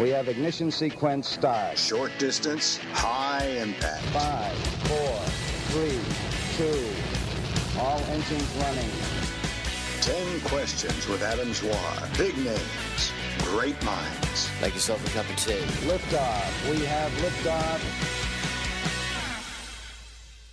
We have ignition sequence start. Short distance, high impact. Five, four, three, two. All engines running. Ten questions with Adam Zwar. Big names, great minds. Make yourself a cup of tea. Liftoff. We have liftoff.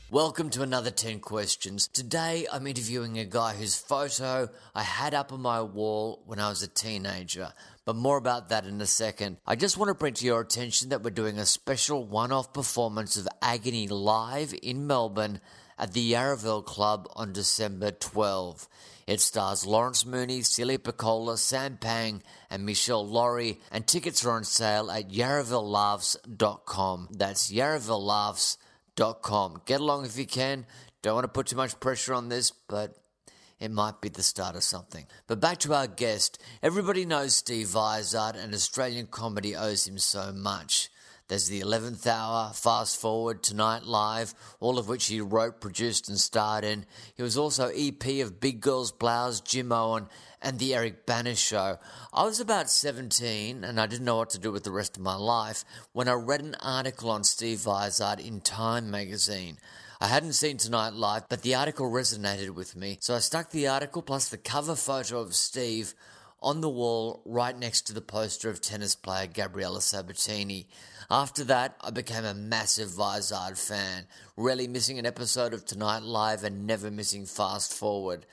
Welcome to another 10 questions. Today I'm interviewing a guy whose photo I had up on my wall when I was a teenager, but more about that in a second. I just want to bring to your attention that we're doing a special one off performance of Agony live in Melbourne at the Yarraville Club on December 12. It stars Lawrence Mooney, Celia Pacquola, Sam Pang, and Michelle Laurie, and tickets are on sale at yarravillelaughs.com. That's yarravillelaughs.com com. Get along if you can. Don't want to put too much pressure on this, but it might be the start of something. But back to our guest. Everybody knows Steve Vizard, and Australian comedy owes him so much. There's the 11th hour, Fast Forward, Tonight Live, all of which he wrote, produced, and starred in. He was also EP of Big Girls Blouse, Jimeoin, and The Eric Bana Show. I was about 17 and I didn't know what to do with the rest of my life when I read an article on Steve Vizard in Time magazine. I hadn't seen Tonight Live, but the article resonated with me, so I stuck the article plus the cover photo of Steve on the wall right next to the poster of tennis player Gabriela Sabatini. After that, I became a massive Vizard fan, rarely missing an episode of Tonight Live and never missing Fast Forward.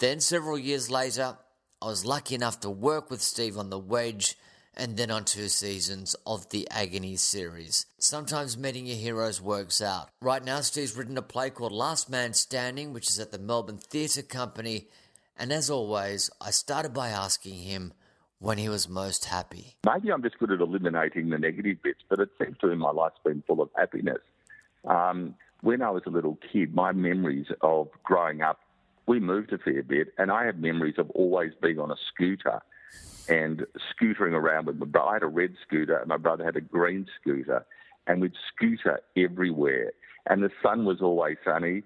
Then, several years later, I was lucky enough to work with Steve on The Wedge and then on two seasons of the Agony series. Sometimes meeting your heroes works out. Right now, Steve's written a play called Last Man Standing, which is at the Melbourne Theatre Company. And as always, I started by asking him when he was most happy. Maybe I'm just good at eliminating the negative bits, but it seems to me my life's been full of happiness. Um, when I was a little kid, my memories of growing up we moved a fair bit, and I have memories of always being on a scooter and scootering around with my brother. I had a red scooter, and my brother had a green scooter, and we'd scooter everywhere. And the sun was always sunny.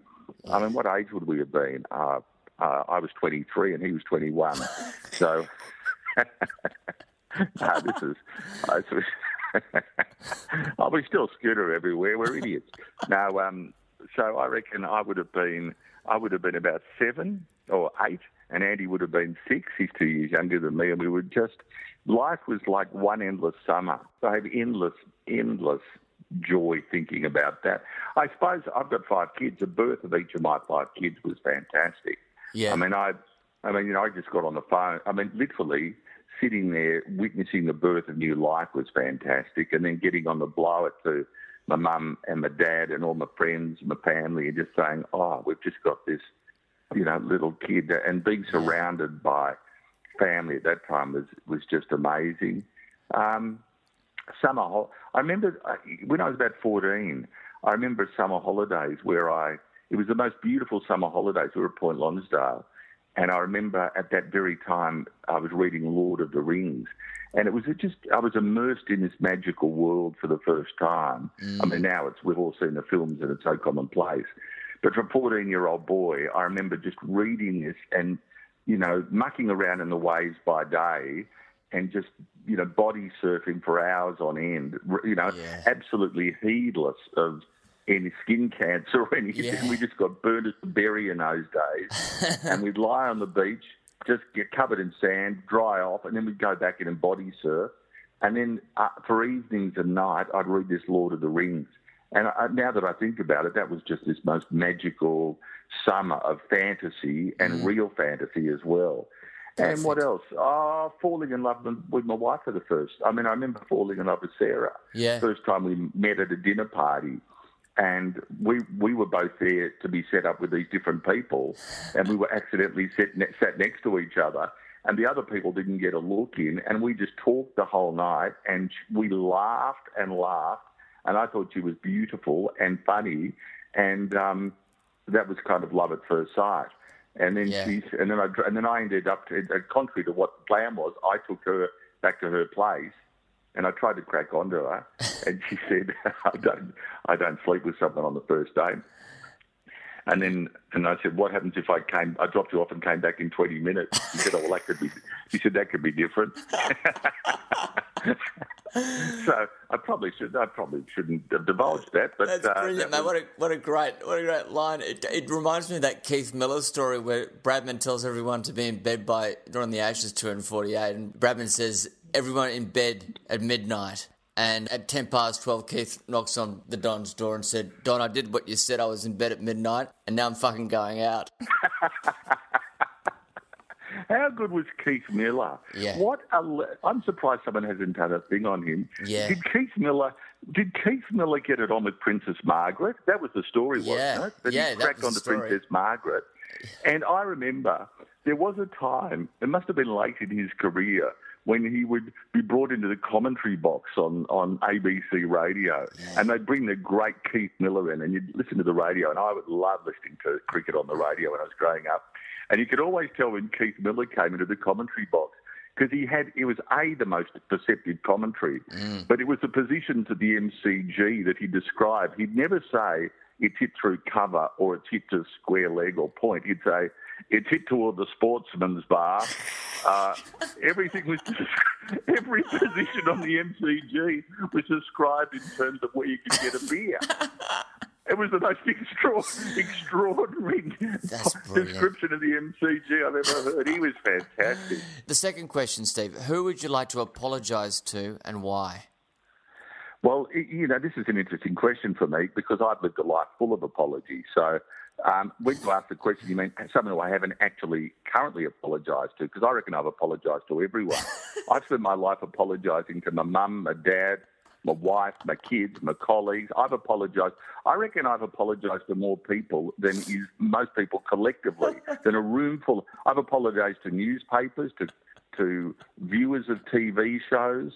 I mean, what age would we have been? Uh, uh, I was 23 and he was 21. so, no, this is. Uh, oh, we still scooter everywhere. We're idiots. no, um, so I reckon I would have been I would have been about seven or eight, and Andy would have been six. He's two years younger than me, and we would just life was like one endless summer. So I have endless, endless joy thinking about that. I suppose I've got five kids. The birth of each of my five kids was fantastic. Yeah. I mean, I, I mean, you know, I just got on the phone. I mean, literally sitting there witnessing the birth of new life was fantastic, and then getting on the blower to my mum and my dad and all my friends, and my family, and just saying, "Oh, we've just got this, you know, little kid," and being surrounded by family at that time was was just amazing. Um, summer, ho- I remember uh, when I was about fourteen. I remember summer holidays where I it was the most beautiful summer holidays. We were at Point Lonsdale, and I remember at that very time I was reading Lord of the Rings, and it was just I was immersed in this magical world for the first time. Mm. I mean, now it's we've all seen the films and it's so commonplace, but for a 14 year old boy, I remember just reading this and you know mucking around in the waves by day and just you know body surfing for hours on end. You know, yeah. absolutely heedless of any skin cancer or anything. Yeah. We just got burned as a berry in those days, and we'd lie on the beach just get covered in sand, dry off, and then we'd go back in and body surf. And then uh, for evenings and night, I'd read this Lord of the Rings. And I, now that I think about it, that was just this most magical summer of fantasy and mm. real fantasy as well. Perfect. And what else? Oh, falling in love with my wife for the first. I mean, I remember falling in love with Sarah. Yeah. First time we met at a dinner party and we we were both there to be set up with these different people, and we were accidentally set, sat next to each other, and the other people didn't get a look in, and we just talked the whole night, and we laughed and laughed, and I thought she was beautiful and funny, and um, that was kind of love at first sight. And then yeah. she, and then I, and then I ended up, to, contrary to what the plan was, I took her back to her place, and I tried to crack onto her, and she said, "I don't, I don't sleep with someone on the first date." And then, and I said, "What happens if I came? I dropped you off and came back in twenty minutes?" She said, "Oh, well, that could be." She said, "That could be different." so I probably should. I probably shouldn't have divulged that. But That's uh, brilliant, that man. What a what a great what a great line. It, it reminds me of that Keith Miller story where Bradman tells everyone to be in bed by during the Ashes tour in '48, and Bradman says everyone in bed at midnight. And at 10 past 12, Keith knocks on the Don's door and said, Don, I did what you said. I was in bed at midnight, and now I'm fucking going out. How good was Keith Miller? Yeah. What a le- I'm surprised someone hasn't done a thing on him. Yeah. Did Keith Miller? Did Keith Miller get it on with Princess Margaret? That was the story, Yeah. wasn't it? That Yeah, he cracked on the to. Princess Margaret. And I remember there was a time. It must have been late in his career. When he would be brought into the commentary box on, on ABC radio, and they'd bring the great Keith Miller in, and you'd listen to the radio, and I would love listening to cricket on the radio when I was growing up. And you could always tell when Keith Miller came into the commentary box because he had it was a the most perceptive commentary, but it was the position to the MCG that he described. He'd never say it's hit through cover or it's hit to square leg or point. He'd say it's hit toward the sportsman's bar. Uh, everything was every position on the MCG was described in terms of where you could get a beer. It was the most extra, extraordinary description of the MCG I've ever heard. He was fantastic. The second question, Steve Who would you like to apologise to and why? Well, you know, this is an interesting question for me because I've lived a life full of apologies. So um, when you ask the question, you mean someone who I haven't actually currently apologised to? Because I reckon I've apologised to everyone. I've spent my life apologising to my mum, my dad, my wife, my kids, my colleagues. I've apologised. I reckon I've apologised to more people than is most people collectively. than a room full. I've apologised to newspapers, to to viewers of TV shows,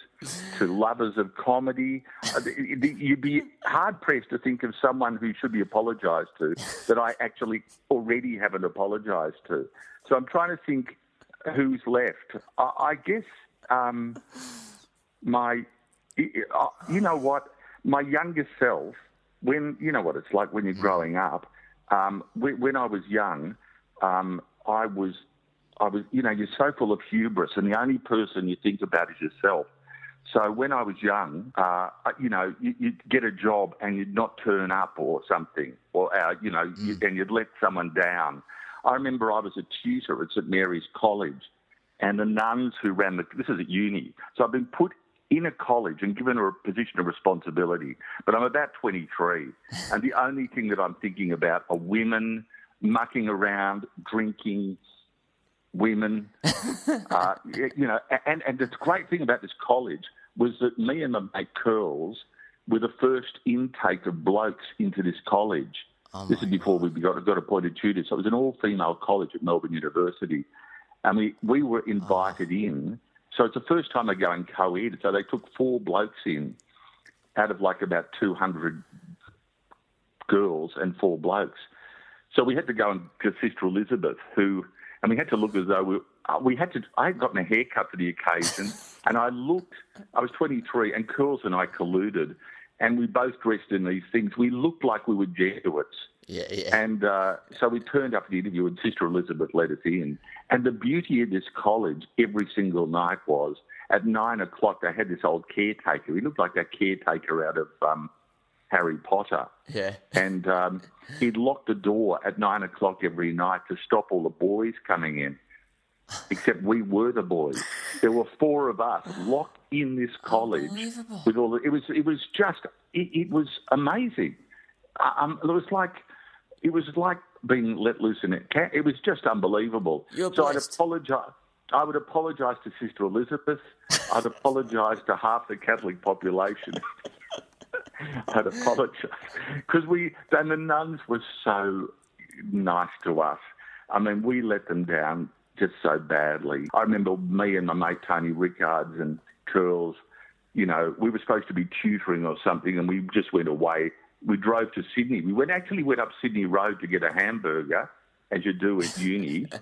to lovers of comedy. Uh, You'd be hard pressed to think of someone who should be apologised to that I actually already haven't apologised to. So I'm trying to think who's left. I, I guess um, my, you know what, my younger self, when, you know what it's like when you're growing up, um, when, I was young, um, I was, I was, you know, you're so full of hubris, and the only person you think about is yourself. So when I was young, uh, you know, you, you'd get a job and you'd not turn up or something, or uh, you know, you, and you'd let someone down. I remember I was a tutor at St Mary's College, and the nuns who ran the this is at uni. So I've been put in a college and given a position of responsibility. But I'm about 23, and the only thing that I'm thinking about are women mucking around, drinking, women. uh, you know, and and the great thing about this college was that me and my mate Curls were the first intake of blokes into this college. this is before we got, got appointed tutors. So it was an all-female college at Melbourne University, and we we were invited in. So it's the first time they're going co-ed. So they took four blokes in out of like about 200 girls and four blokes. So we had to go and to Sister Elizabeth, who, and we had to look as though we, uh, we had to. I had gotten a haircut for the occasion, and I looked. I was 23, and Curls and I colluded, and we both dressed in these things. We looked like we were Jesuits. Yeah, yeah. And uh, so we turned up at the interview, and Sister Elizabeth let us in. And the beauty of this college every single night was at nine o'clock, they had this old caretaker. He looked like that caretaker out of um, Harry Potter. Yeah. And um, he'd lock the door at nine o'clock every night to stop all the boys coming in. Except we were the boys. There were four of us locked in this college Unbelievable. with all. The, it was. It was just. It, it was amazing. Um, it was like. It was like being let loose in it. It was just unbelievable. You're so I'd apologise. I would apologise to Sister Elizabeth. I'd apologise to half the Catholic population. I'd apologise because we and the nuns were so nice to us. I mean, we let them down just so badly. I remember me and my mate Tony Rickards and Curls. You know, we were supposed to be tutoring or something, and we just went away. We drove to Sydney. We went actually went up Sydney Road to get a hamburger, as you do at uni.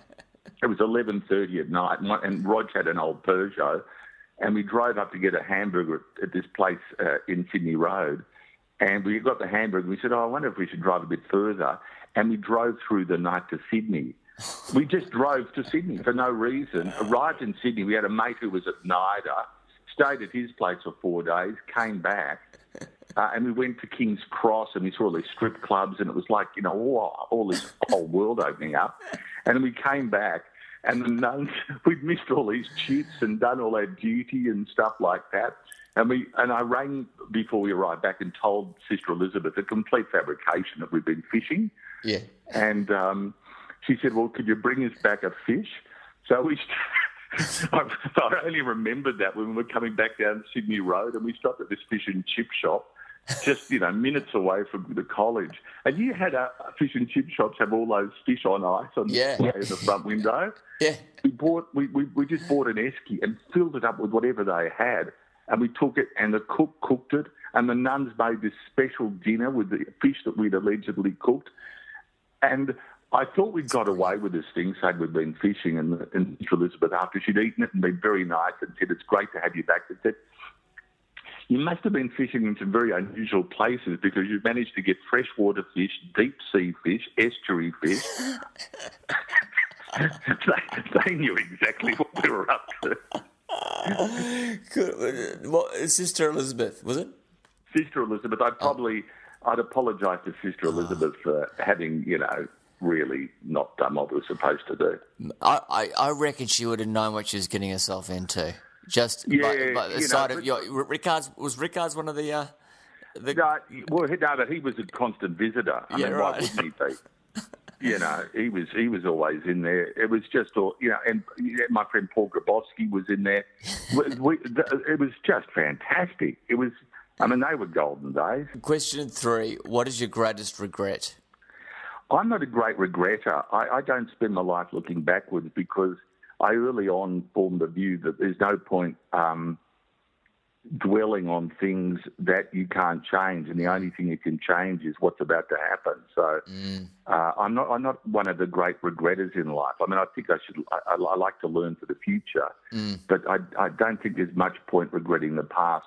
It was eleven thirty at night, and, and Rog had an old Peugeot, and we drove up to get a hamburger at, at this place uh, in Sydney Road. And we got the hamburger. We said, "Oh, I wonder if we should drive a bit further." And we drove through the night to Sydney. We just drove to Sydney for no reason. Arrived in Sydney. We had a mate who was at NIDA, stayed at his place for four days, came back, uh, and we went to King's Cross and we saw all these strip clubs, and it was like, you know, all, all this whole world opening up. And we came back, and the nuns, we'd missed all these chits and done all our duty and stuff like that. And we and I rang before we arrived back and told Sister Elizabeth a complete fabrication that we'd been fishing. Yeah. And um, she said, "Well, could you bring us back a fish?" So we. I I only remembered that when we were coming back down Sydney Road, and we stopped at this fish and chip shop, just you know minutes away from the college. And you had a fish and chip shops have all those fish on ice on Yeah. the, in the front window. Yeah. We bought we, we, we just bought an esky and filled it up with whatever they had, and we took it and the cook cooked it, and the nuns made this special dinner with the fish that we'd allegedly cooked, and. I thought we'd got away with this thing, saying we'd been fishing, and, and Elizabeth, after she'd eaten it and been very nice, and said, It's great to have you back, and said, You must have been fishing in some very unusual places because you've managed to get freshwater fish, deep sea fish, estuary fish. they, they knew exactly what we were up to. Good. Well, Sister Elizabeth, was it? Sister Elizabeth, I'd oh. probably, I'd apologise to Sister ah. Elizabeth for having, you know, really not done what we were supposed to do. I, I, I reckon she would have known what she was getting herself into. Just by, Yeah, by the you know, side of your Rickard's was Rickard's one of the uh, the No, well, no, but he was a constant visitor. I Yeah, mean, right. why wouldn't he be? you know, he was he was always in there. It was just all you know, and my friend Paul Grabowsky was in there. we, it was just fantastic. It was. I mean, they were golden days. question three. What is your greatest regret? I'm not a great regretter. I, I don't spend my life looking backwards because I early on formed the view that there's no point um, dwelling on things that you can't change, and the only thing you can change is what's about to happen. So uh, I'm not I'm not one of the great regretters in life. I mean, I think I should I, I like to learn for the future, but I, I don't think there's much point regretting the past.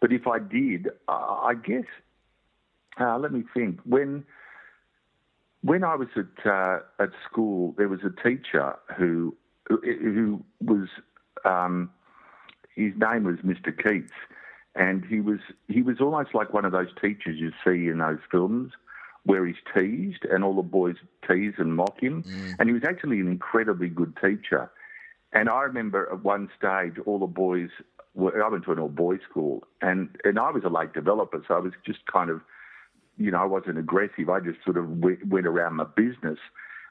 But if I did, uh, I guess uh, let me think when when I was at uh, at school, there was a teacher who who, was um, his name was Mr. Keats, and he was he was almost like one of those teachers you see in those films where he's teased and all the boys tease and mock him, and he was actually an incredibly good teacher. And I remember at one stage, all the boys. Were, I went to an all-boys school, and and I was a late developer, so I was just kind of you know, I wasn't aggressive. I just sort of went around my business.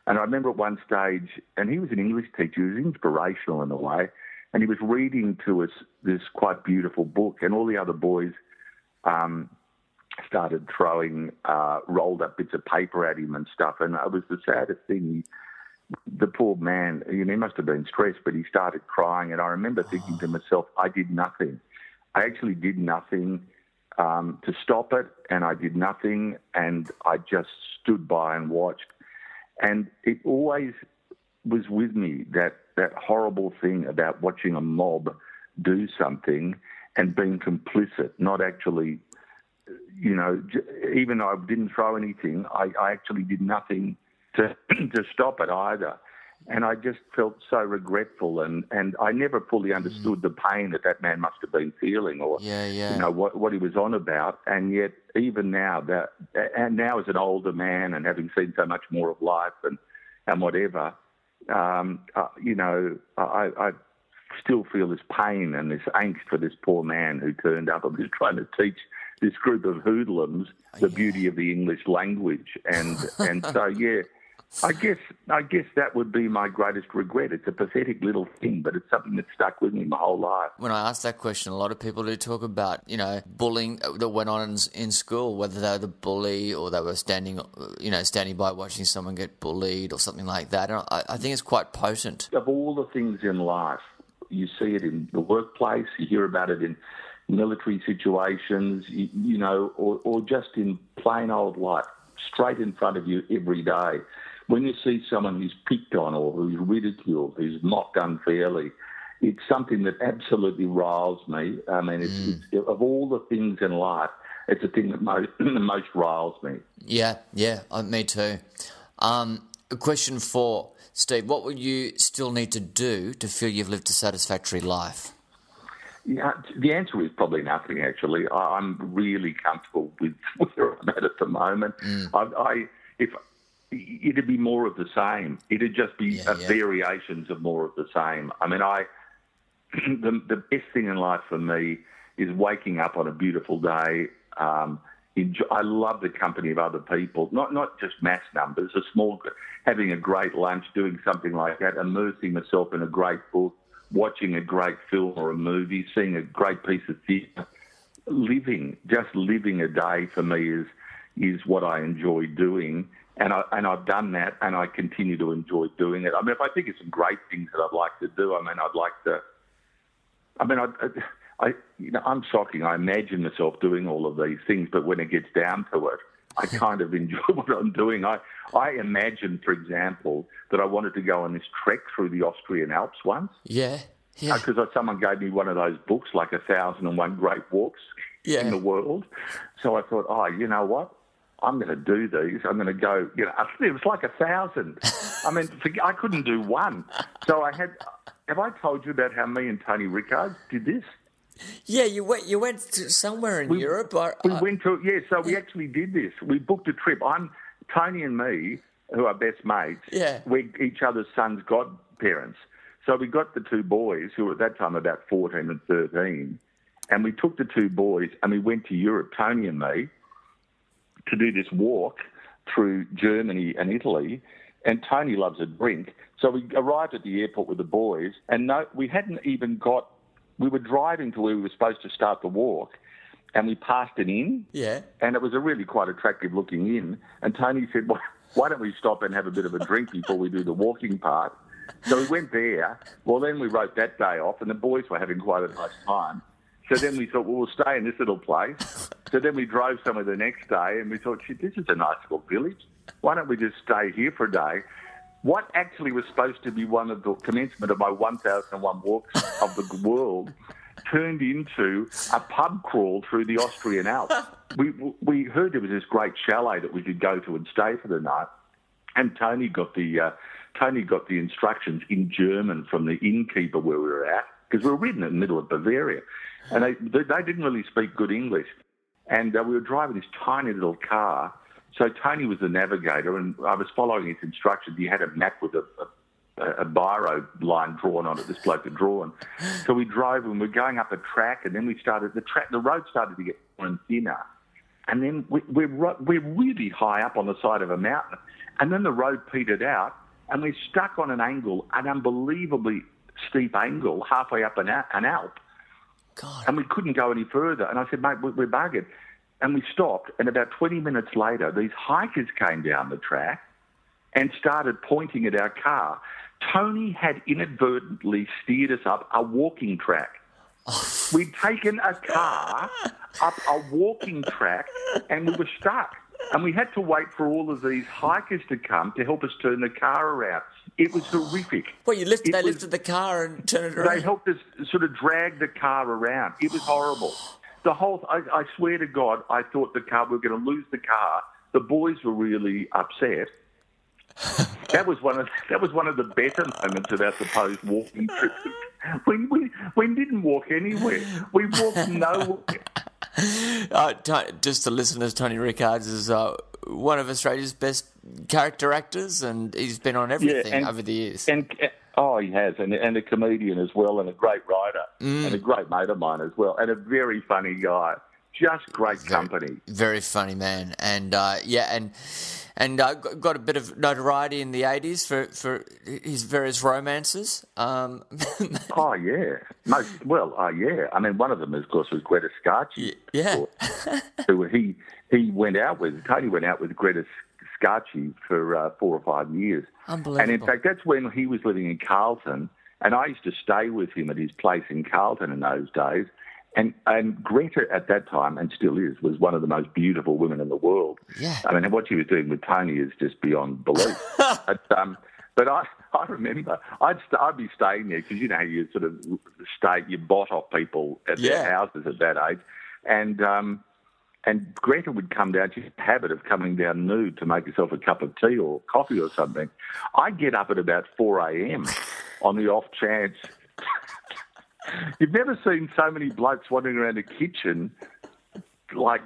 And I remember at one stage, and he was an English teacher, he was inspirational in a way, and he was reading to us this quite beautiful book, and all the other boys um, started throwing uh, rolled up bits of paper at him and stuff. And it was the saddest thing. He, the poor man, you know, he must have been stressed, but he started crying. And I remember thinking to myself, I did nothing. I actually did nothing um, to stop it, and I did nothing, and I just stood by and watched. And it always was with me that that horrible thing about watching a mob do something and being complicit, not actually, you know, even though I didn't throw anything, I, I actually did nothing to to stop it either. And I just felt so regretful, and, and I never fully understood the pain that that man must have been feeling, or Yeah, yeah. you know what what he was on about. And yet, even now, that and now as an older man and having seen so much more of life and and whatever, um, uh, you know, I, I still feel this pain and this angst for this poor man who turned up and was trying to teach this group of hoodlums the beauty of the English language. And and so yeah. I guess I guess that would be my greatest regret. It's a pathetic little thing, but it's something that stuck with me my whole life. When I ask that question, a lot of people do talk about, you know, bullying that went on in, in school, whether they were the bully or they were standing, you know, standing by watching someone get bullied or something like that. And I, I think it's quite potent. Of all the things in life, you see it in the workplace, you hear about it in military situations, you, you know, or, or just in plain old life, straight in front of you every day. When you see someone who's picked on or who's ridiculed, who's mocked unfairly, it's something that absolutely riles me. I mean, it's, it's, of all the things in life, it's the thing that most, most riles me. Yeah, yeah, uh, me too. Um, question four, Steve, what would you still need to do to feel you've lived a satisfactory life? Yeah, the answer is probably nothing. Actually, I'm really comfortable with where I'm at at the moment. Mm. I, I if it'd be more of the same. It'd just be Yeah, yeah. variations of more of the same. I mean, I the the best thing in life for me is waking up on a beautiful day. Um, enjoy, I love the company of other people, not not just mass numbers. A small, having a great lunch, doing something like that, immersing myself in a great book, watching a great film or a movie, seeing a great piece of theatre. Living, just living a day for me is is what I enjoy doing, and I and I've done that, and I continue to enjoy doing it. I mean, if I think of some great things that I'd like to do, I mean, I'd like to. I mean, I, I, you know, I'm shocking. I imagine myself doing all of these things, but when it gets down to it, I kind of enjoy what I'm doing. I, I imagine, for example, that I wanted to go on this trek through the Austrian Alps once Yeah. Yeah. Uh, because someone gave me one of those books, like A Thousand and One Great Walks Yeah. in the World. So I thought, oh, you know what? I'm going to do these. I'm going to go. You know, it was like a thousand. I mean, I couldn't do one. So I had. Have I told you about how me and Tony Rickard did this? Yeah, you went you went to somewhere in We- Europe. Or, We uh, went to yeah. So we actually did this. We booked a trip. I'm Tony and me, who are best mates. Yeah. We're each other's sons' godparents. So we got the two boys who were at that time about 14 and 13, and we took the two boys and we went to Europe, Tony and me, to do this walk through Germany and Italy. And Tony loves a drink. So we arrived at the airport with the boys, and no, we hadn't even got, we were driving to where we were supposed to start the walk, and we passed an inn, yeah. and it was a really quite attractive looking inn. And Tony said, why, why don't we stop and have a bit of a drink before we do the walking part? So we went there. Well, then we wrote that day off, and the boys were having quite a nice time. So then we thought, well, we'll stay in this little place. So then we drove somewhere the next day, and we thought, shit, this is a nice little village. Why don't we just stay here for a day? What actually was supposed to be one of the commencement of my 1001 walks of the world turned into a pub crawl through the Austrian Alps. we, we heard there was this great chalet that we could go to and stay for the night, and Tony got the uh, Tony got the instructions in German from the innkeeper where we were at because we were in the middle of Bavaria, and they they they didn't really speak good English, and uh, we were driving this tiny little car. So Tony was the navigator, and I was following his instructions. He had a map with a, a, a biro line drawn on it. This bloke had drawn. So we drove, and we're going up a track, and then we started the track. The road started to get more and thinner, and then we, we're we're really high up on the side of a mountain, and then the road petered out, and we're stuck on an angle, an unbelievably steep angle, halfway up an, an alp God. and we couldn't go any further. And I said, mate, we- we're buggered. And we stopped, and about 20 minutes later, these hikers came down the track and started pointing at our car. Tony had inadvertently steered us up a walking track. Oh. We'd taken a car up a walking track, and we were stuck. And we had to wait for all of these hikers to come to help us turn the car around. It was horrific. Well, you lift, It they was- lifted the car and turned it around. they helped us sort of drag the car around. It was horrible. The whole, I, I swear to God, I thought the car, we were going to lose the car. The boys were really upset. That was one of that was one of the better moments of our supposed walking trip. We, we, we didn't walk anywhere. We walked nowhere. Uh, just to listeners, Tony Rickards is uh, one of Australia's best character actors, and he's been on everything and- over the years. And oh, he has, and, and a comedian as well, and a great writer, Mm. and a great mate of mine as well, and a very funny guy. Just great company. Very funny man, and uh, yeah, and and uh, got a bit of notoriety in the eighties for for his various romances. Um, Oh yeah, most well, uh, yeah. I mean, one of them, of course, was Greta Scacchi. yeah. who he he went out with. Tony went out with Greta Scacchi for uh, four or five years. Unbelievable. And in fact, that's when he was living in Carlton, and I used to stay with him at his place in Carlton in those days. And and Greta at that time, and still is, was one of the most beautiful women in the world. Yeah. I mean, what she was doing with Tony is just beyond belief. but, um, but I, I remember I'd st- I'd be staying there because you know you sort of stay you bot off people at their houses at that age, and um, and Greta would come down. She had a habit of coming down nude to make herself a cup of tea or coffee or something. I'd get up at about four a.m. on the off chance You've never seen so many blokes wandering around a kitchen, like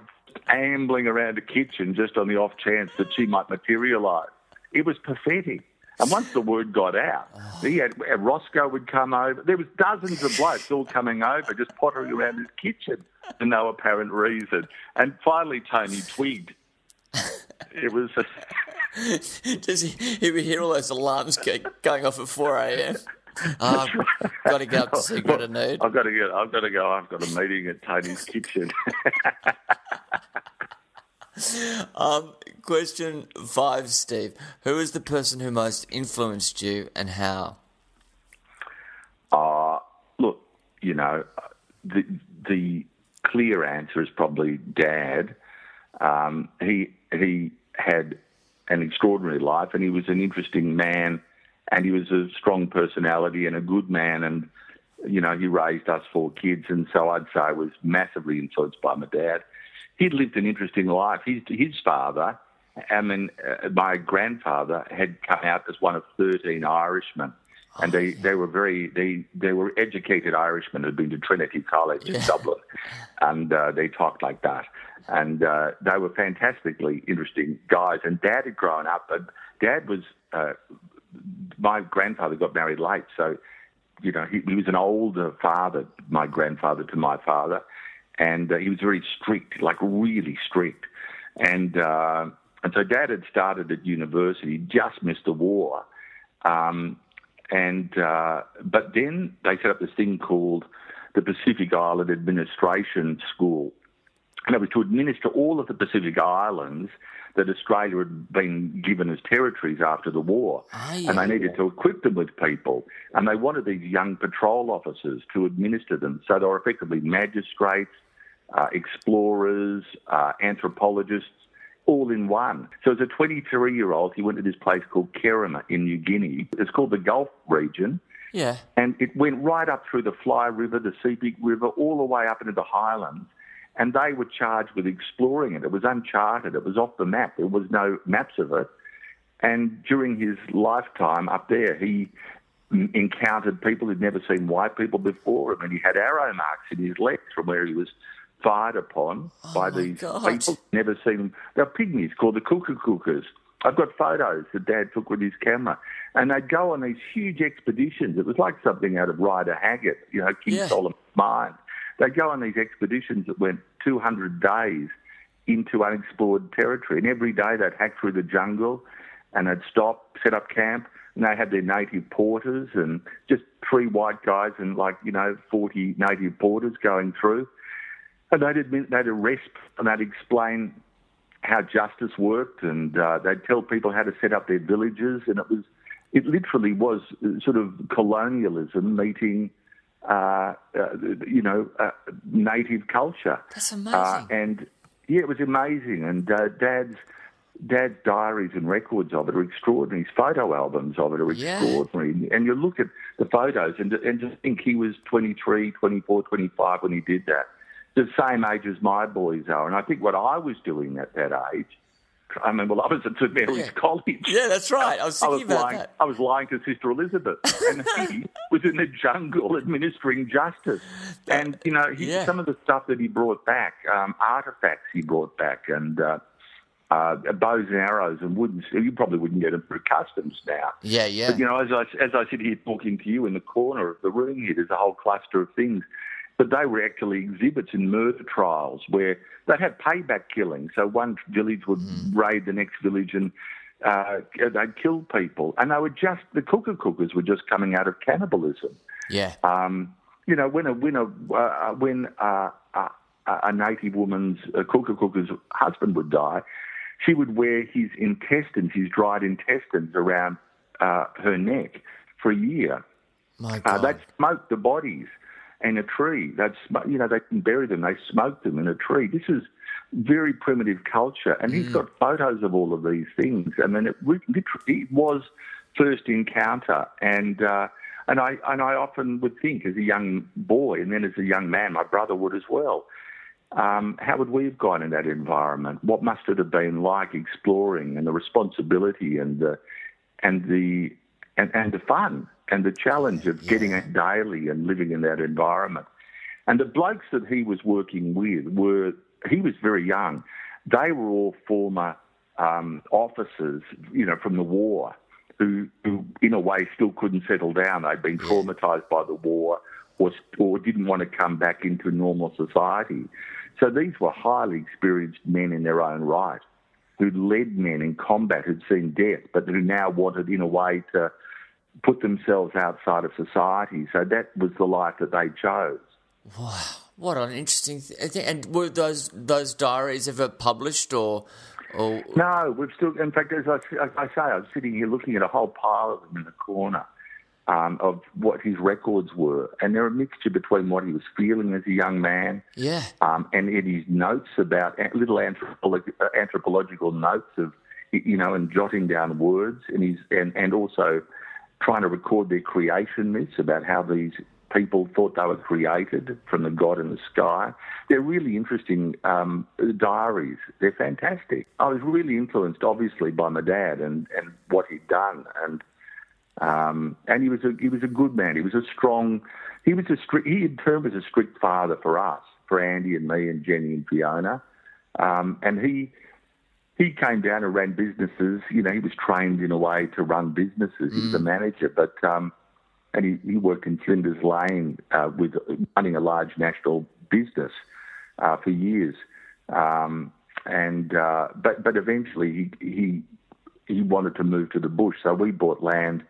ambling around a kitchen just on the off chance that she might materialise. It was pathetic. And once the word got out, he had uh, Roscoe would come over. There was dozens of blokes all coming over, just pottering around his kitchen for no apparent reason. And finally, Tony twigged. It was. Does he, he would hear all those alarms going off at 4 a.m.? Oh, I've got to go up to Secret of Need. I've got to get. I've got to go. I've got a meeting at Tony's kitchen. um, question five, Steve. Who is the person who most influenced you and how? Uh, look, you know, the the clear answer is probably Dad. Um, he he had an extraordinary life, and he was an interesting man, and he was a strong personality and a good man, and you know, he raised us four kids, and so I'd say I was massively influenced by my dad he'd lived an interesting life. His, his father, I mean, uh, my grandfather had come out as one of 13 Irishmen. And they, they were very they they were educated Irishmen who'd been to Trinity College yeah. in Dublin, and uh, they talked like that, and uh, they were fantastically interesting guys. And Dad had grown up, but Dad was uh, my grandfather got married late, so you know he, he was an older father, my grandfather to my father, and uh, he was very strict, like really strict. And uh, and so Dad had started at university, just missed the war, um, and uh, but then they set up this thing called the Pacific Island Administration School, and it was to administer all of the Pacific Islands that Australia had been given as territories after the war. Yeah. And they needed to equip them with people. And they wanted these young patrol officers to administer them. So they were effectively magistrates, uh, explorers, uh, anthropologists, all in one. So as a 23 year old, he went to this place called Kerema in New Guinea. It's called the Gulf region. Yeah. And it went right up through the Fly River, the Sepik River, all the way up into the highlands. And they were charged with exploring it. It was uncharted. It was off the map. There was no maps of it. And during his lifetime up there, he encountered people who'd never seen white people before him, and he had arrow marks in his legs from where he was fired upon oh by these God. people. Never seen them. They're pygmies called the Kukukukas. I've got photos that Dad took with his camera, and they'd go on these huge expeditions. It was like something out of Rider Haggard, you know, King Yeah. Solomon's Mine. They'd go on these expeditions that went 200 days into unexplored territory, and every day they'd hack through the jungle, and they'd stop, set up camp, and they had their native porters and just three white guys and like you know 40 native porters going through. And they'd admit, they'd arrest and they'd explain how justice worked, and uh, they'd tell people how to set up their villages, and it was, it literally was uh, sort of colonialism meeting, uh, uh, you know, uh, native culture. That's amazing. Uh, and yeah, it was amazing. And uh, Dad's Dad's diaries and records of it are extraordinary. His photo albums of it are Yeah. extraordinary. And you look at the photos and, and just think he was 23, 24, 25 when he did that. The same age as my boys are. And I think what I was doing at that age, I mean, well, I was at St Mary's Yeah. College. yeah, that's right. I was I was about lying. that. I was lying to Sister Elizabeth, and he was in the jungle administering justice. And you know, he, Yeah. some of the stuff that he brought back, um, artifacts he brought back, and uh, uh, bows and arrows and wooden. You probably wouldn't get them through customs now. Yeah, yeah. But you know, as I as I sit here talking to you in the corner of the room here, there's a whole cluster of things. But they were actually exhibits in murder trials where they'd have payback killing. So one village would raid the next village and uh, they'd kill people. And they were just, the Kukukukas were just coming out of cannibalism. yeah. Um, you know, when a when a uh, when uh, a, a native woman's a Kukukuka's husband would die, she would wear his intestines, his dried intestines, around uh, her neck for a year. My Uh, God. they'd smoke the bodies in a tree. They'd sm- you know they didn't bury them; they smoked them in a tree. This is very primitive culture, and he's got photos of all of these things. I mean, it, literally it was first encounter, and uh, and I and I often would think as a young boy, and then as a young man, my brother would as well. Um, how would we have gone in that environment? What must it have been like exploring, and the responsibility, and the and the and, and the fun and the challenge of Yeah. getting it daily and living in that environment. And the blokes that he was working with were, he was very young. They were all former um, officers, you know, from the war who, who, in a way, still couldn't settle down. They'd been traumatised by the war or, or didn't want to come back into normal society. So these were highly experienced men in their own right who'd led men in combat, who'd seen death, but who now wanted, in a way, to put themselves outside of society. So that was the life that they chose. Wow, what an interesting thing! And were those those diaries ever published or? or No, we've still, in fact, as I, as I say, I'm sitting here looking at a whole pile of them in the corner um, of what his records were. And they're a mixture between what he was feeling as a young man yeah, um, and in his notes about little anthropolo- uh, anthropological notes of, you know, and jotting down words, and his and, and also trying to record their creation myths about how these people thought they were created from the God in the sky. They're really interesting um, diaries. They're fantastic. I was really influenced, obviously, by my dad and, and what he'd done, and um, and he was a he was a good man. He was a strong. He was a strict. He in turn was a strict father for us, for Andy and me and Jenny and Fiona. Um, and he he came down and ran businesses. You know, he was trained in a way to run businesses. He was a manager, but um, and he, he worked in Flinders Lane uh, with running a large national business uh, for years. Um, and uh, but but eventually he he he wanted to move to the bush, so we bought land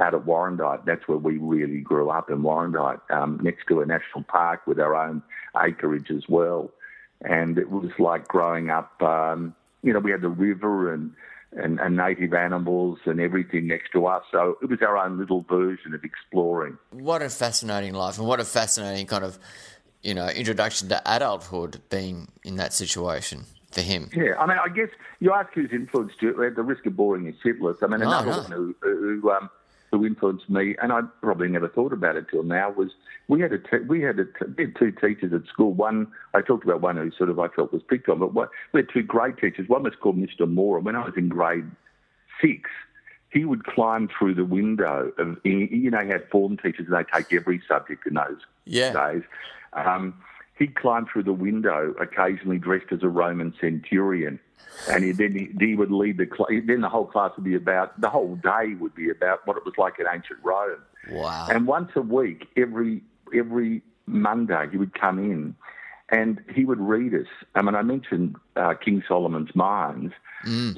out at Warrandyte. That's where we really grew up in Warrandyte, um, next to a national park with our own acreage as well. And it was like growing up. Um, you know, we had the river and, and and native animals and everything next to us. So it was our own little version of exploring. what a fascinating life, and what a fascinating kind of you know introduction to adulthood being in that situation for him. Yeah, I mean, I guess you ask who's influenced you. At the risk of boring you shitless, I mean, No, another no. one who who, um, who influenced me, and I probably never thought about it till now, was we had a te- we had a we had two teachers at school. One I talked about one who sort of I felt was picked on, but what, we had two great teachers. One was called Mr. Moore, and when I was in grade six. He would climb through the window of, you know, he had form teachers and they take every subject in those Yeah. days. Um, he'd climb through the window occasionally dressed as a Roman centurion. And he, then he, he would lead the class. Then the whole class would be about, the whole day would be about what it was like in ancient Rome. Wow. And once a week, every every Monday, he would come in and he would read us. I mean, I mentioned uh, King Solomon's Mines.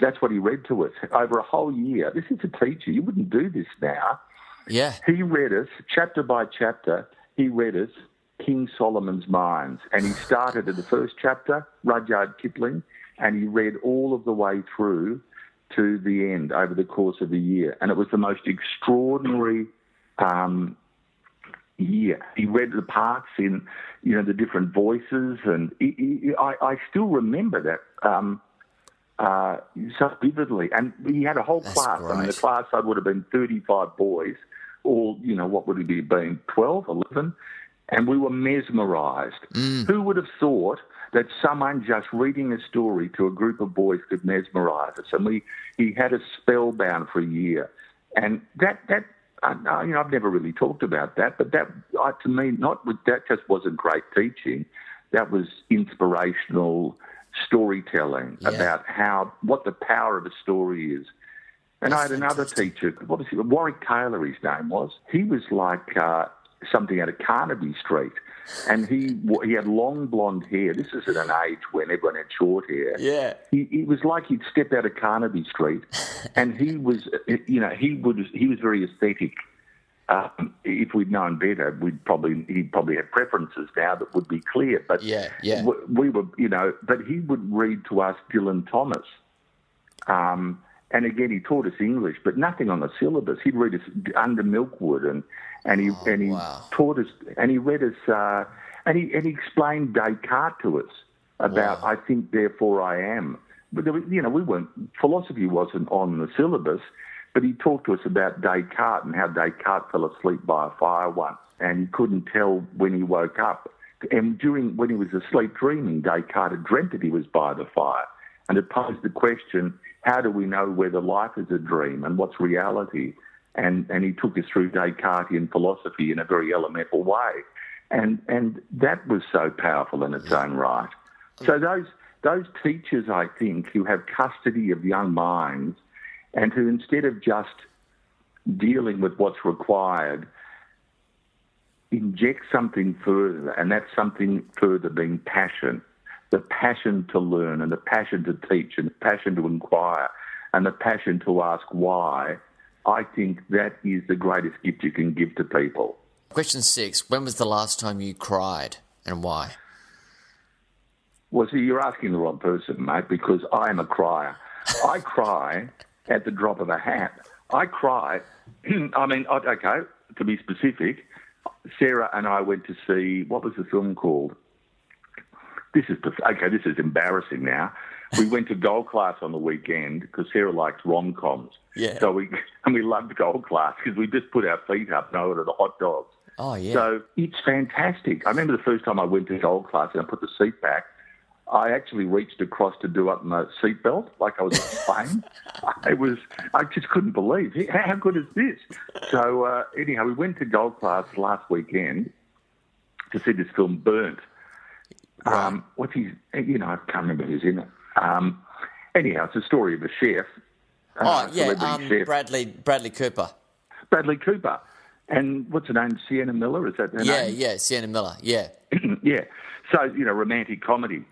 That's what he read to us over a whole year. This is a teacher. You wouldn't do this now. yeah. He read us chapter by chapter. He read us King Solomon's Mines, and he started at the first chapter, Rudyard Kipling, and he read all of the way through to the end over the course of a year, and it was the most extraordinary um, year. He read the parts in, you know, the different voices, and he, he, I, I still remember that. Um, uh, so vividly. And he had a whole That's class. I mean, the class I would have been 35 boys, all, you know, what would it be, been 12, 11? And we were mesmerised. Who would have thought that someone just reading a story to a group of boys could mesmerise us? And we, he had us spellbound for a year. And that, that, uh, uh, you know, I've never really talked about that, but that, uh, to me, not with, that just wasn't great teaching. That was inspirational storytelling Yeah. about how what the power of a story is. And I had another teacher, what was he? Warwick Taylor, his name was. He was like uh, something out of Carnaby Street, and he he had long blonde hair. This is at an age when everyone had short hair. Yeah. He, he was like he'd step out of Carnaby Street, and he was, you know, he would he was very aesthetic. Um, if we'd known better, we'd probably he'd probably have preferences now that would be clear. But Yeah, yeah. we, we were, you know, but he would read to us Dylan Thomas. Um, and again, he taught us English, but nothing on the syllabus. He'd read us Under Milkwood, and and he and he Oh, wow. taught us, and he read us, uh, and he and he explained Descartes to us about Wow. I think, therefore I am. But there was, you know, we weren't philosophy wasn't on the syllabus, but he talked to us about Descartes and how Descartes fell asleep by a fire once, and he couldn't tell when he woke up. And during when he was asleep dreaming, Descartes had dreamt that he was by the fire, and it posed the question: How do we know whether life is a dream and what's reality? and, and he took us through Descartesian philosophy in a very elemental way. And, and that was so powerful in its own right. So those, those teachers, I think, who have custody of young minds and who instead of just dealing with what's required, inject something further, and that's something further being passion. The passion to learn and the passion to teach and the passion to inquire and the passion to ask why, I think that is the greatest gift you can give to people. Question six When was the last time you cried and why? Well, see, you're asking the wrong person, mate, because I am a crier. I cry at the drop of a hat. I cry. I mean, okay, to be specific, Sarah and I went to see what was the film called? This is okay. This is embarrassing now. We went to Gold Class on the weekend because Sarah likes rom coms. Yeah. So we and we loved Gold Class because we just put our feet up and ordered the hot dogs. Oh, yeah. So it's fantastic. I remember the first time I went to Gold Class and I put the seat back. I actually reached across to do up my seatbelt like I was on a plane. it was, I just couldn't believe how good is this. So uh, anyhow, we went to Gold Class last weekend to see this film Burnt. Um, what's his? You know, I can't remember who's in it. Um, anyhow, it's a story of a chef. oh, uh, yeah, um, chef, Bradley, Bradley Cooper. Bradley Cooper, and what's her name? Sienna Miller. Is that her Yeah, name? yeah, Sienna Miller. Yeah. yeah. So, you know, romantic comedy.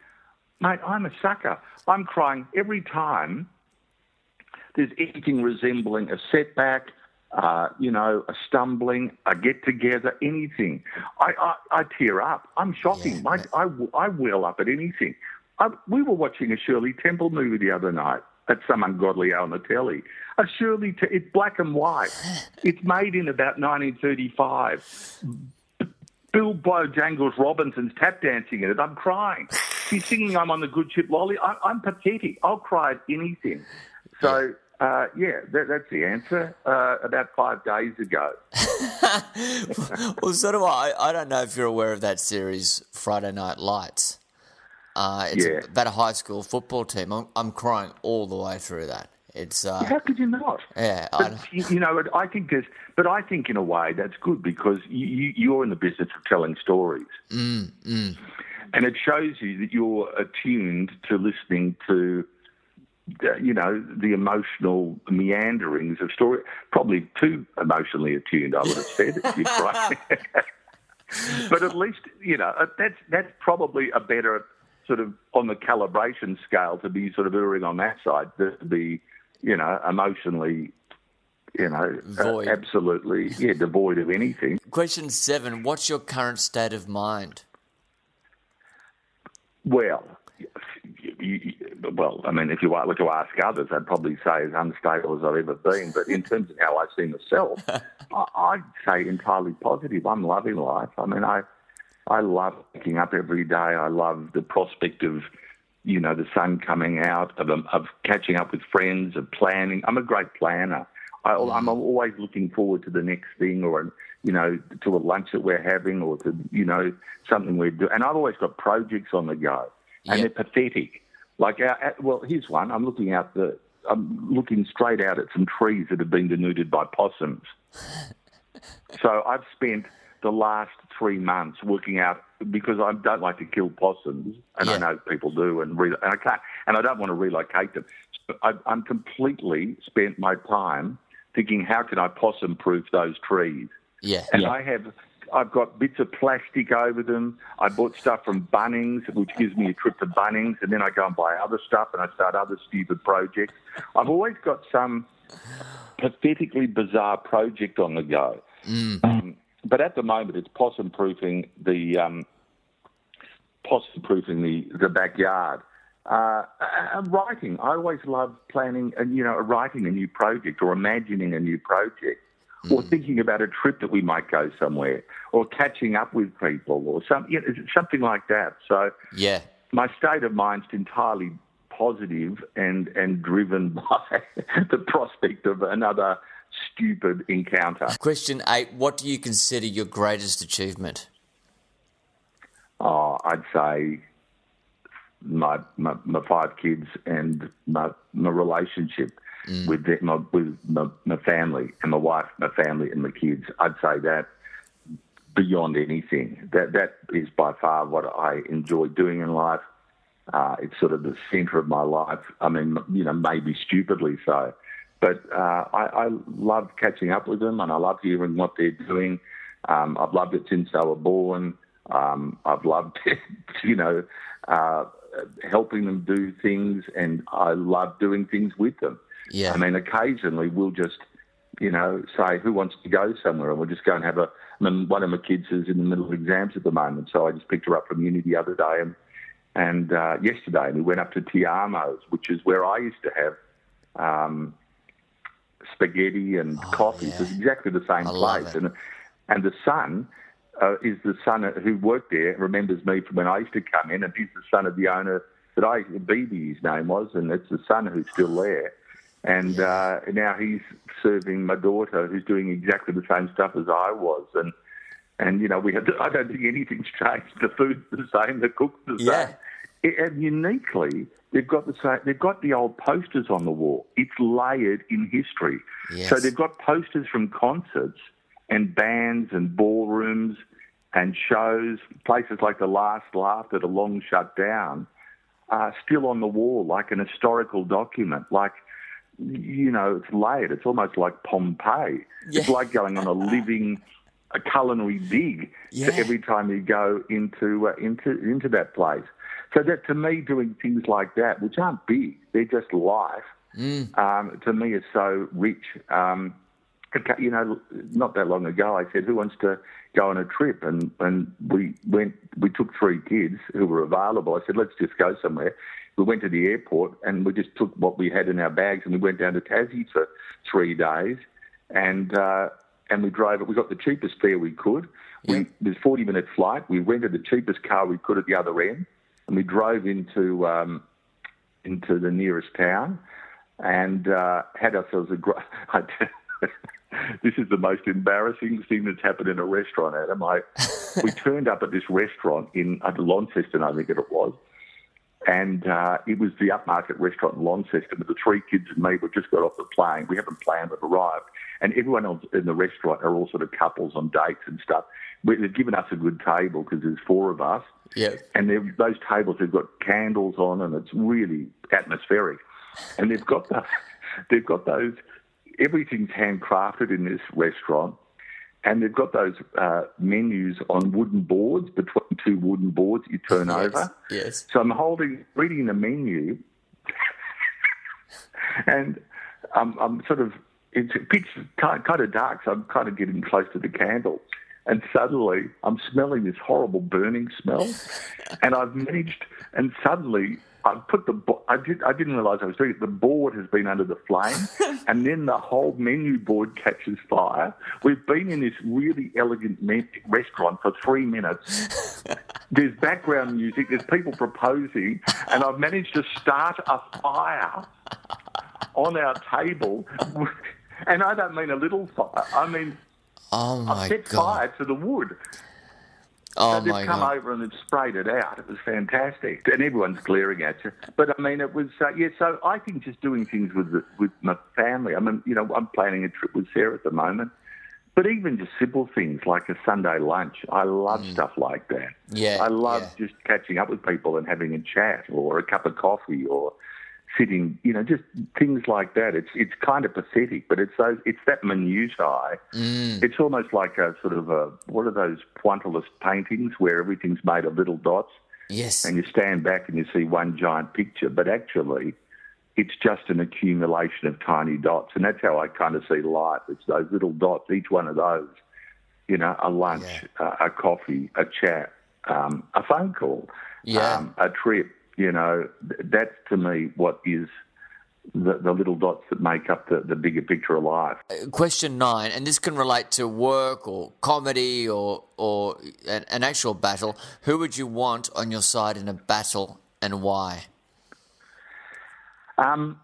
Mate, I'm a sucker. I'm crying every time there's anything resembling a setback, uh, you know, a stumbling, a get together, anything. I, I, I tear up. I'm shocking. Yeah, My. I, I well up at anything. I, we were watching a Shirley Temple movie the other night at some ungodly hour on the telly. A Shirley, it's black and white. It's made in about 1935. Bill Bojangles Robinson's tap dancing in it. I'm crying. She's singing I'm on the good ship lolly. I, I'm pathetic. I'll cry at anything. So, uh, yeah, that, that's the answer. Uh, about five days ago. well, so do I. I don't know if you're aware of that series, Friday Night Lights. Uh, it's Yeah. about a high school football team. I'm, I'm crying all the way through that. It's uh, How could you not? yeah, But, you know, I think there's, but I think in a way that's good because you, you, you're in the business of telling stories. mm, mm, And it shows you that you're attuned to listening to, you know, the emotional meanderings of story. Probably too emotionally attuned, I would have said, right. but at least, you know, uh, that's, that's probably a better sort of on the calibration scale to be sort of erring on that side, than to be, you know, emotionally, you know, uh, absolutely, yeah, devoid of anything. Question seven: What's your current state of mind? Well, you, you, well, I mean, if you were to ask others, I'd probably say as unstable as I've ever been. But in terms of how I see myself, I, I'd say entirely positive. I'm loving life. I mean, I, I love waking up every day. I love the prospect of, you know, the sun coming out, of, um, of catching up with friends, of planning. I'm a great planner. I, mm-hmm. I'm always looking forward to the next thing, or you know, to a lunch that we're having, or to you know something we're doing. And I've always got projects on the go, and Yep. they're pathetic. Like, our, our- well, here's one. I'm looking out the. I'm looking straight out at some trees that have been denuded by possums. So I've spent the last three months working out because I don't like to kill possums, and I know people do, and, re- and I can't, and I don't want to relocate them. So I, I'm completely spent my time thinking, how can I possum-proof those trees? Yeah, And I have, I've got bits of plastic over them. I bought stuff from Bunnings, which gives me a trip to Bunnings, and then I go and buy other stuff, and I start other stupid projects. I've always got some pathetically bizarre project on the go. Um, but at the moment, it's possum proofing the um, possum proofing the the backyard. Uh, and writing. I always love planning and you know writing a new project or imagining a new project. Or mm. thinking about a trip that we might go somewhere, or catching up with people, or some, you know, something like that. So, yeah. my state of mind's entirely positive and and driven by the prospect of another stupid encounter. Question eight: What do you consider your greatest achievement? Oh, I'd say my, my, my five kids and my, my relationship with, the, my, with my, my family and my wife, my family, and my kids. I'd say that beyond anything. That that is by far what I enjoy doing in life. Uh, it's sort of the centre of my life. I mean, you know, maybe stupidly so, but uh, I, I love catching up with them, and I love hearing what they're doing. Um, I've loved it since they were born. Um, I've loved, you know, uh, helping them do things, and I love doing things with them. Yeah. I mean, occasionally we'll just, you know, say who wants to go somewhere, and we'll just go and have a. I mean, one of my kids is in the middle of exams at the moment, so I just picked her up from uni the other day, and and uh, yesterday, and we went up to Tiamo's, which is where I used to have um, spaghetti and coffee. So it's exactly the same Oh, I place, and and the son. Uh, is the son who worked there remembers me from when I used to come in, and he's the son of the owner that I BB his name was, and it's the son who's still there. And uh, now he's serving my daughter, who's doing exactly the same stuff as I was, and and you know we have. I don't think anything's changed. The food's the same, the cook's the Yeah. same. It- and uniquely, they've got the same. They've got the old posters on the wall. It's layered in history. Yes. So they've got posters from concerts and bands and ballrooms and shows, places like the Last Laugh that are long shut down, are still on the wall like an historical document. Like you know, it's layered. It's almost like Pompeii. It's like going on a living, a culinary dig Yeah. every time you go into uh, into into that place. So that to me, doing things like that, which aren't big, they're just life. Um, to me, is so rich. Um, you know, not that long ago, I said, "Who wants to go on a trip?" And and we went. We took three kids who were available. I said, "Let's just go somewhere." We went to the airport and we just took what we had in our bags and we went down to Tassie for three days, and uh, and we drove it. We got the cheapest fare we could. We it was a forty minute flight. We rented the cheapest car we could at the other end, and we drove into um, into the nearest town and uh, had ourselves a great. this is the most embarrassing thing that's happened in a restaurant, Adam. I, we turned up at this restaurant in Launceston, I think it was, and uh, it was the upmarket restaurant in Launceston. With the three kids and me, we just got off the plane. We haven't planned, but arrived, and everyone else in the restaurant are all sort of couples on dates and stuff. We- They've given us a good table because there's four of us, Yeah. and those tables have got candles on, and it's really atmospheric. And they've got the, they've got those. Everything's handcrafted in this restaurant, and they've got those uh, menus on wooden boards between two wooden boards you turn over. Yes. So I'm holding, reading the menu, and I'm, I'm sort of, it's pitch kind of dark, so I'm kind of getting close to the candle. And suddenly I'm smelling this horrible burning smell, and I've managed, and suddenly I've put the, I, did, I didn't realise I was doing it. The board has been under the flame, and then the whole menu board catches fire. We've been in this really elegant me- restaurant for three minutes there's background music, there's people proposing, and I've managed to start a fire on our table. And I don't mean a little fire, I mean, Oh my I've set god. fire to the wood. Oh so they've come god. over and they've sprayed it out. It was fantastic. And everyone's glaring at you. But I mean, it was, uh, yeah, so I think just doing things with, the, with my family. I mean, you know, I'm planning a trip with Sarah at the moment. But even just simple things like a Sunday lunch, I love stuff like that. Yeah, I love yeah. just catching up with people and having a chat or a cup of coffee or sitting, you know, just things like that. It's it's kind of pathetic, but it's those it's that minutiae. Mm. It's almost like a sort of a what are those pointillist paintings where everything's made of little dots Yes. and you stand back and you see one giant picture, but actually it's just an accumulation of tiny dots. And that's how I kind of see life. It's those little dots, each one of those, you know, a lunch, uh, a coffee, a chat, um, a phone call, Yeah. um, a trip, you know, that's to me what is the, the little dots that make up the, the bigger picture of life. Question nine, and this can relate to work or comedy or or an, an actual battle. Who would you want on your side in a battle and why? Um,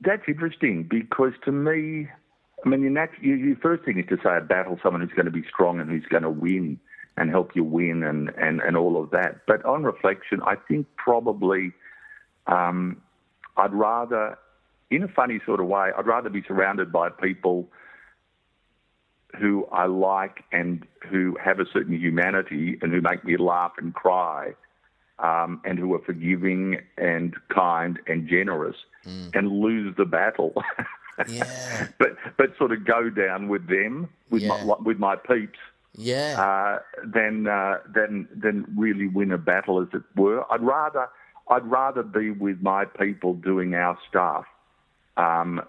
that's interesting because to me, I mean, your, nat- your, your first thing is to say a battle, someone who's going to be strong and who's going to win. And help you win and, and, and all of that. But on reflection, I think probably um, I'd rather, in a funny sort of way, I'd rather be surrounded by people who I like and who have a certain humanity and who make me laugh and cry. Um, and who are forgiving and kind and generous, mm. and lose the battle. yeah. But but sort of go down with them with yeah. my with my peeps. Yeah. Uh, than uh, than than really win a battle, as it were. I'd rather I'd rather be with my people doing our stuff, um,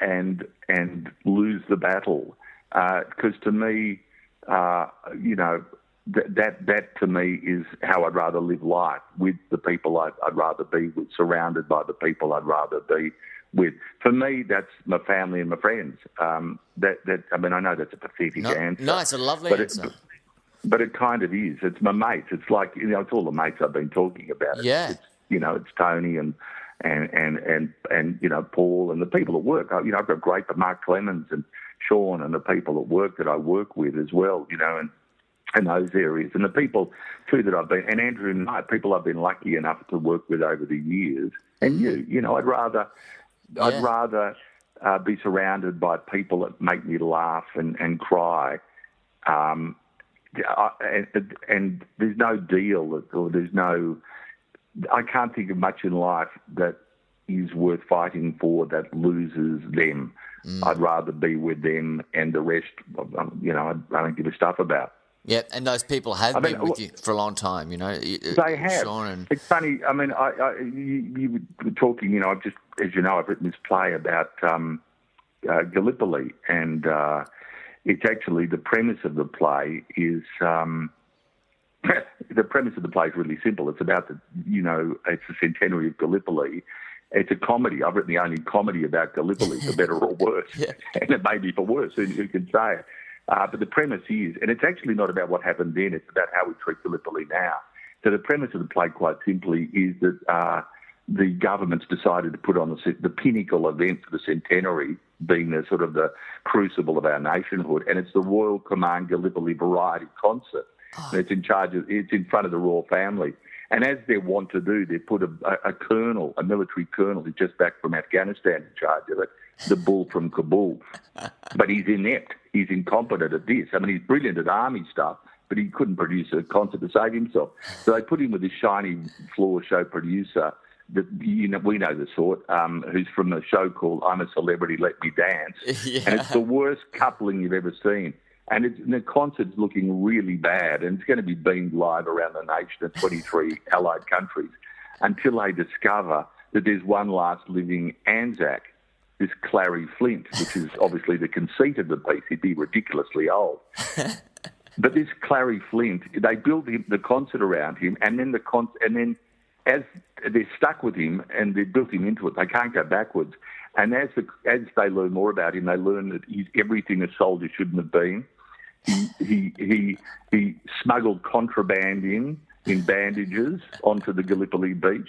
and and lose the battle. Because uh, to me, uh, you know, that, that that to me is how I'd rather live life with the people I'd, I'd rather be with, surrounded by the people I'd rather be with. For me, that's my family and my friends. Um, that that I mean, I know that's a pathetic no, answer. No, it's a lovely but answer. It, but it kind of is. It's my mates. It's like you know, it's all the mates I've been talking about. Yeah. It's, you know, it's Tony and and and and and you know Paul and the people at work. You know, I've got great but Mark Clemens and Sean and the people at work that I work with as well. You know, and in those areas. And the people too that I've been, and Andrew and I, people I've been lucky enough to work with over the years, and you, you know, I'd rather, yeah. I'd rather uh, be surrounded by people that make me laugh and, and cry. Um, and, and there's no deal, or there's no, I can't think of much in life that is worth fighting for that loses them. Mm. I'd rather be with them and the rest, um, you know, I don't give a stuff about. Yeah, and those people have I been with you for a long time, you know. They have. And... It's funny. I mean, I, I, you, you, were talking. You know, I've just, as you know, I've written this play about um, uh, Gallipoli, and uh, it's actually the premise of the play is um, the premise of the play is really simple. It's about the, you know, it's the centenary of Gallipoli. It's a comedy. I've written the only comedy about Gallipoli, for better or worse, yeah. and it may be for worse. Who, who can say it? Uh, but the premise is, and it's actually not about what happened then, it's about how we treat Gallipoli now. So the premise of the play, quite simply, is that uh, the government's decided to put on the, the pinnacle event for the centenary, being the sort of the crucible of our nationhood, and it's the Royal Command Gallipoli Variety Concert. Oh. it's in charge of, it's in front of the royal family. And as they want to do, they put a, a, a colonel, a military colonel who's just back from Afghanistan in charge of it, the bull from Kabul. But he's inept. He's incompetent at this. I mean, he's brilliant at army stuff, but he couldn't produce a concert to save himself. So they put him with this shiny floor show producer that you know we know the sort, um, who's from a show called I'm a Celebrity, Let Me Dance, yeah. and it's the worst coupling you've ever seen. And, it's, and the concert's looking really bad, and it's going to be beamed live around the nation in 23 allied countries until they discover that there's one last living Anzac, this Clary Flint, which is obviously the conceit of the piece. He'd be ridiculously old. but this Clary Flint, they build him, the concert around him, and then the con- and then as they're stuck with him and they've built him into it, they can't go backwards. And as the, as they learn more about him, they learn that he's everything a soldier shouldn't have been he, he, he, smuggled contraband in, in bandages onto the Gallipoli beach.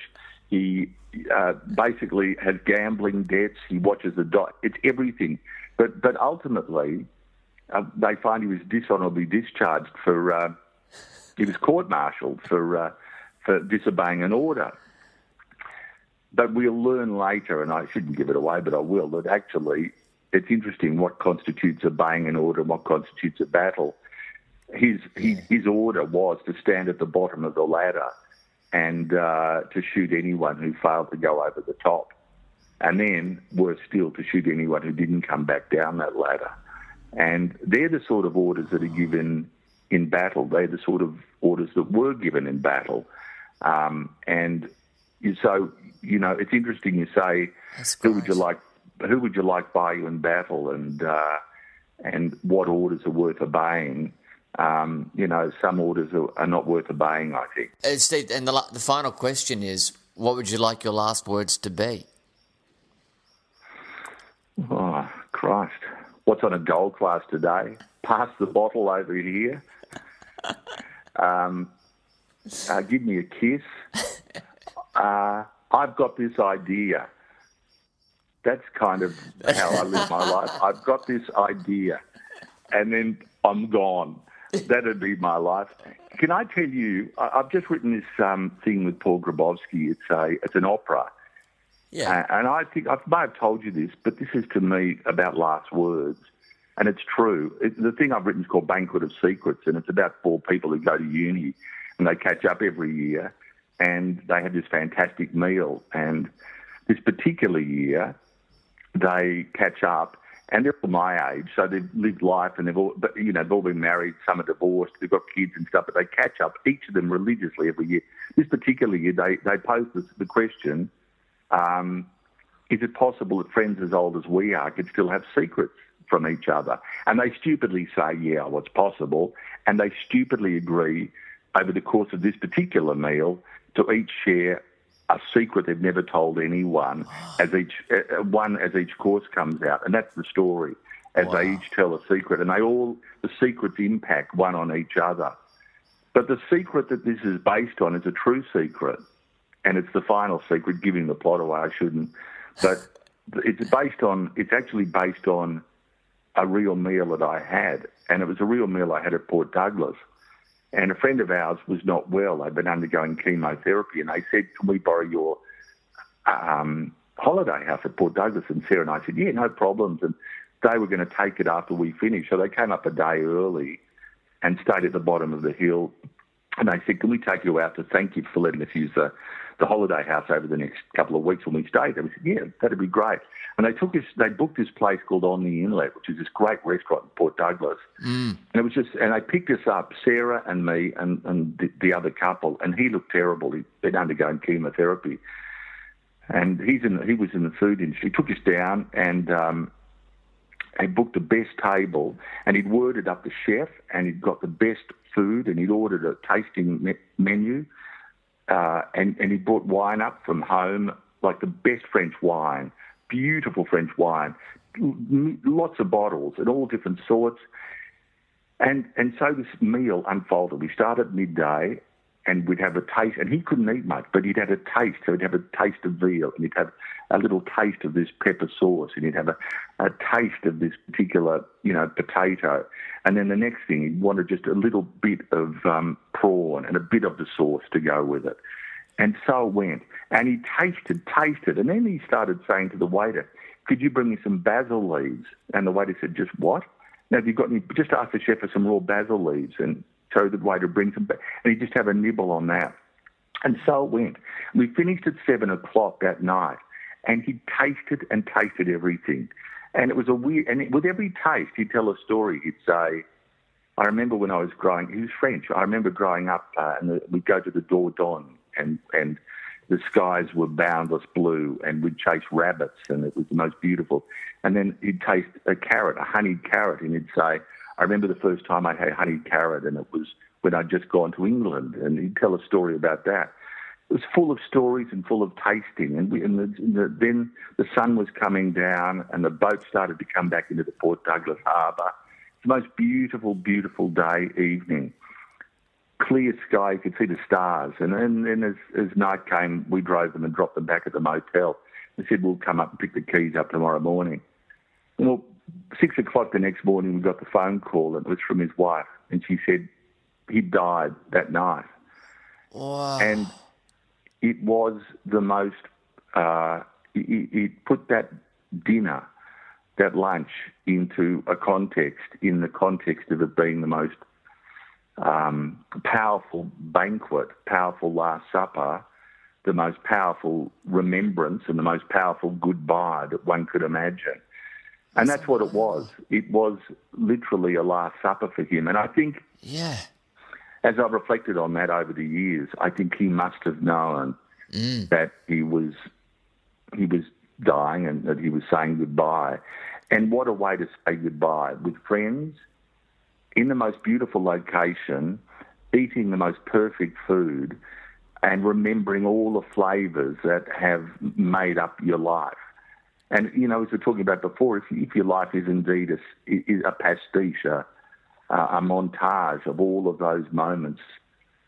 He uh, basically has gambling debts. He watches the dot. It's everything. But, but ultimately, uh, they find he was dishonourably discharged for, uh, he was court-martialed for, uh, for disobeying an order. But we'll learn later, and I shouldn't give it away, but I will, that actually it's interesting what constitutes obeying an order and what constitutes a battle. His, his, his order was to stand at the bottom of the ladder and uh, to shoot anyone who failed to go over the top. And then, worse still, to shoot anyone who didn't come back down that ladder. And they're the sort of orders that are given in battle. They're the sort of orders that were given in battle. Um, and so, you know, it's interesting you say, who would you like who would you like by you in battle and uh, and what orders are worth obeying. Um, you know, some orders are, are, not worth obeying. I think. Uh, Steve, and the the final question is, what would you like your last words to be? Oh Christ! What's on a gold class today? Pass the bottle over here. um, uh, give me a kiss. Uh, I've got this idea that's kind of how I live my life. I've got this idea, and then I'm gone. That'd be my life. Can I tell you? I- I've just written this um, thing with Paul Grabowsky. It's a it's an opera, Yeah. uh, and I think I may have told you this, but this is to me about last words, and it's true. It, the thing I've written is called Banquet of Secrets, and it's about four people who go to uni, and they catch up every year, and they have this fantastic meal, and this particular year, they catch up, and they're all my age, so they've lived life, and they've all, but you know, they've all been married. Some are divorced, they've got kids and stuff, but they catch up, each of them religiously every year. This particular year, they they pose the, the question: um, Is it possible that friends as old as we are could still have secrets from each other? And they stupidly say, "Yeah, what's possible," and they stupidly agree over the course of this particular meal to each share a secret they've never told anyone as each uh, one as each course comes out, and that's the story. As they each tell a secret, and they all the secrets impact one on each other. But the secret that this is based on is a true secret, and it's the final secret. Giving the plot away, I shouldn't, but it's based on. It's actually based on a real meal that I had, and it was a real meal I had at Port Douglas. And a friend of ours was not well. They'd been undergoing chemotherapy, and they said, "Can we borrow your um, holiday house at Port Douglas?" And Sarah and I said, "Yeah, no problems." And they were going to take it after we finished, so they came up a day early and stayed at the bottom of the hill. And they said, "Can we take you out to thank you for letting us use the, the holiday house over the next couple of weeks when we stay there?" We said, "Yeah, that'd be great." And they took us. They booked this place called On the Inlet, which is this great restaurant in Port Douglas. And it was just, and they picked us up, Sarah and me and, and the, the other couple, and he looked terrible. He'd been undergoing chemotherapy. And he's in, he was in the food industry. He took us down and um, he booked the best table and he'd worded up the chef and he'd got the best food and he'd ordered a tasting me- menu. Uh, and, and he brought wine up from home, like the best French wine, beautiful French wine, lots of bottles and all different sorts. And and so this meal unfolded. We started midday, and we'd have a taste. And he couldn't eat much, but he'd have a taste. So he'd have a taste of veal, and he'd have a little taste of this pepper sauce, and he'd have a, a taste of this particular, you know, potato. And then the next thing, he wanted just a little bit of um, prawn and a bit of the sauce to go with it. And so it went. And he tasted, tasted, and then he started saying to the waiter, "Could you bring me some basil leaves?" And the waiter said, "Just what?" Now, have you got any? Just ask the chef for some raw basil leaves, and so the waiter brings them back, and he'd just have a nibble on that. And so it went. We finished at seven o'clock that night, and he tasted and tasted everything. And it was a weird. And it, with every taste, he'd tell a story. He'd say, "I remember when I was growing. He was French. I remember growing up, uh, and the, we'd go to the Dordogne, and and the skies were boundless blue, and we'd chase rabbits, and it was the most beautiful. And then he'd taste a carrot, a honeyed carrot, and he'd say, I remember the first time I had honeyed carrot, and it was when I'd just gone to England, and he'd tell a story about that. It was full of stories and full of tasting, and, we, and the, the, then the sun was coming down, and the boat started to come back into the Port Douglas harbour. It's the most beautiful, beautiful day, evening clear sky, you could see the stars. And then, then as, as night came, we drove them and dropped them back at the motel. They said, we'll come up and pick the keys up tomorrow morning. Well, six o'clock the next morning, we got the phone call, and it was from his wife. And she said he died that night. Wow. And it was the most, uh, it, it put that dinner, that lunch, into a context, in the context of it being the most um, powerful banquet, powerful Last Supper, the most powerful remembrance, and the most powerful goodbye that one could imagine. And that's what it was. It was literally a Last Supper for him. And I think yeah. as I've reflected on that over the years, I think he must have known mm. that he was he was dying and that he was saying goodbye. And what a way to say goodbye with friends in the most beautiful location, eating the most perfect food, and remembering all the flavours that have made up your life. And you know, as we are talking about before, if, if your life is indeed a, a pastiche, a, a montage of all of those moments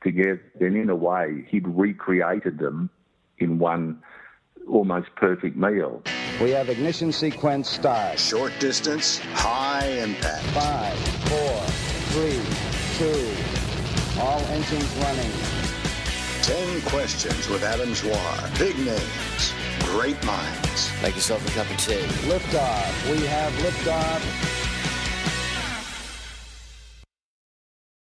together, then in a way, he'd recreated them in one almost perfect meal. We have ignition sequence start. Short distance, high impact. Five, four, three, two. All engines running. 10 questions with Adam Zwar. Big names, great minds. Make yourself a cup of tea. Liftoff. We have liftoff.